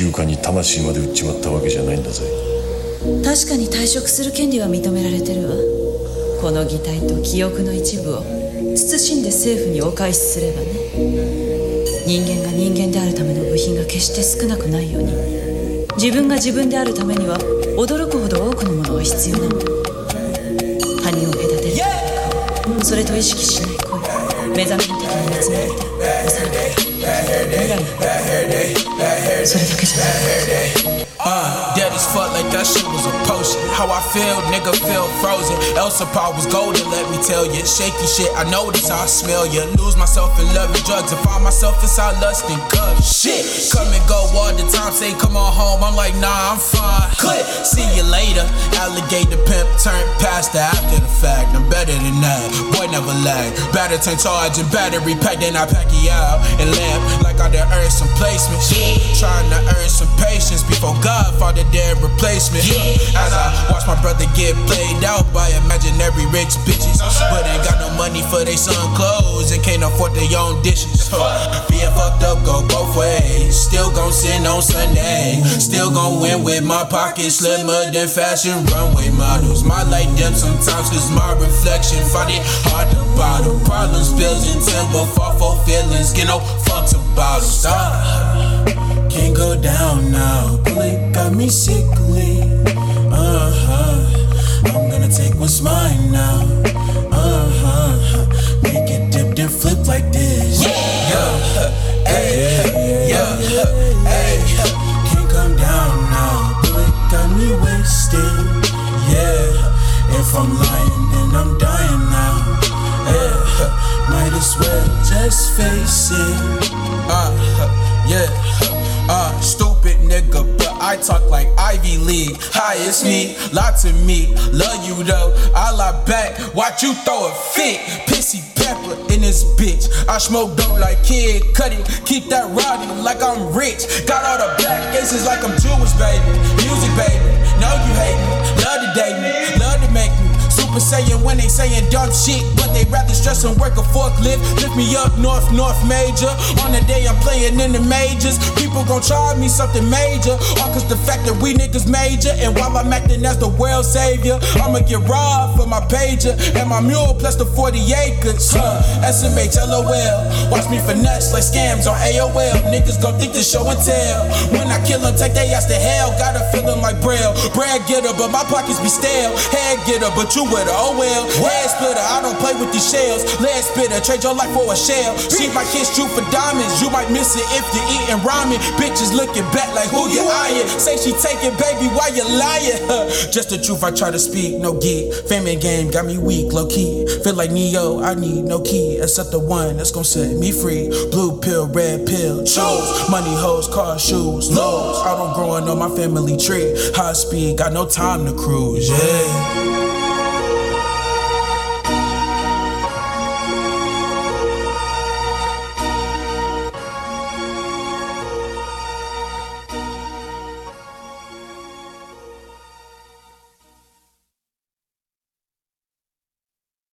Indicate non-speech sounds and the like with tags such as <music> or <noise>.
休暇に魂まで売っちまったわけじゃないんだぜ。確かに退職する権利は認められてるわ。この擬態と記憶の一部を慎んで政府にお返しすればね。人間が人間であるための部品が決して少なくないように。自分が自分であるためには驚くほど多くのものが必要なの。他人を隔てる顔それと意識しない声目覚めの時に見つめられて幼く未来な sorry for kissing. day. How I feel, nigga feel frozen. Elsa Paul was golden, let me tell you. Shaky shit, I notice I smell you. Lose myself in love and drugs and find myself inside lust and guts. Shit, come and go all the time. Say, come on home. I'm like, nah, I'm fine. Click, see you later. Alligator pimp turn pastor after the fact. I'm better than that. Boy, never lag. Better turn charge and battery pack, then I pack you out and lamp like I done earned some placement. Trying to earn some patience before God. Godfather their replacement. As I watch my brother get played out by imaginary rich bitches, but ain't got no money for their son clothes and can't afford their own dishes. Being fucked up go both ways. Still gon' sin on Sunday. Still gon' win with my pockets slimmer than fashion runway models. My light dim sometimes cause my reflection find it hard to bottle. Problems, bills, and temper, fall for feelings. Get no fucks about them. Stop Got me sickly. Uh huh. I'm gonna take what's mine now. Uh huh. Make it dip and flip like this. Yeah. Yeah. Hey. Yeah. Hey. Can't come down now. Bullet got me wasted. Yeah. If I'm lying, then I'm dying now. Yeah. Might as well just face it. Uh, yeah. Uh, but I talk like Ivy League. Hi, it's me, lot to me. Love you though, I lie back, watch you throw a fit. Pissy pepper in this bitch. I smoke dope like Kid Cudi, keep that rowdy like I'm rich. Got all the black faces like I'm Jewish, baby. Music, baby. Know you hate me, love to date me, Super Saiyan when they saying dumb shit, but they rather stress and work a forklift. Lift me up, North, North Major. On the day I'm playing in the majors, people gon' charge me something major. All cause the fact that we niggas major, and while I'm acting as the world savior, I'ma get robbed for my pager and my mule plus the 40 acres. Huh. SMH, LOL. Watch me finesse like scams on AOL. Niggas gon' think this show and tell. When I kill them, take they ass to hell. Got a feeling like Braille. Brad getter, but my pockets be stale. Head getter, but you with Oh well. Head splitter, I don't play with these shells. Lead spitter, trade your life for a shell. She might kiss you for diamonds. You might miss it if you're eating ramen. Bitches looking back like who you eyeing. Say she taking baby, why you lying? <laughs> Just the truth, I try to speak. No geek. Family game got me weak, low key. Feel like Neo, I need no key except the one that's gonna set me free. Blue pill, red pill, choose. Money, hoes, cars, shoes, lows. I don't growing on my family tree. High speed, got no time to cruise, yeah.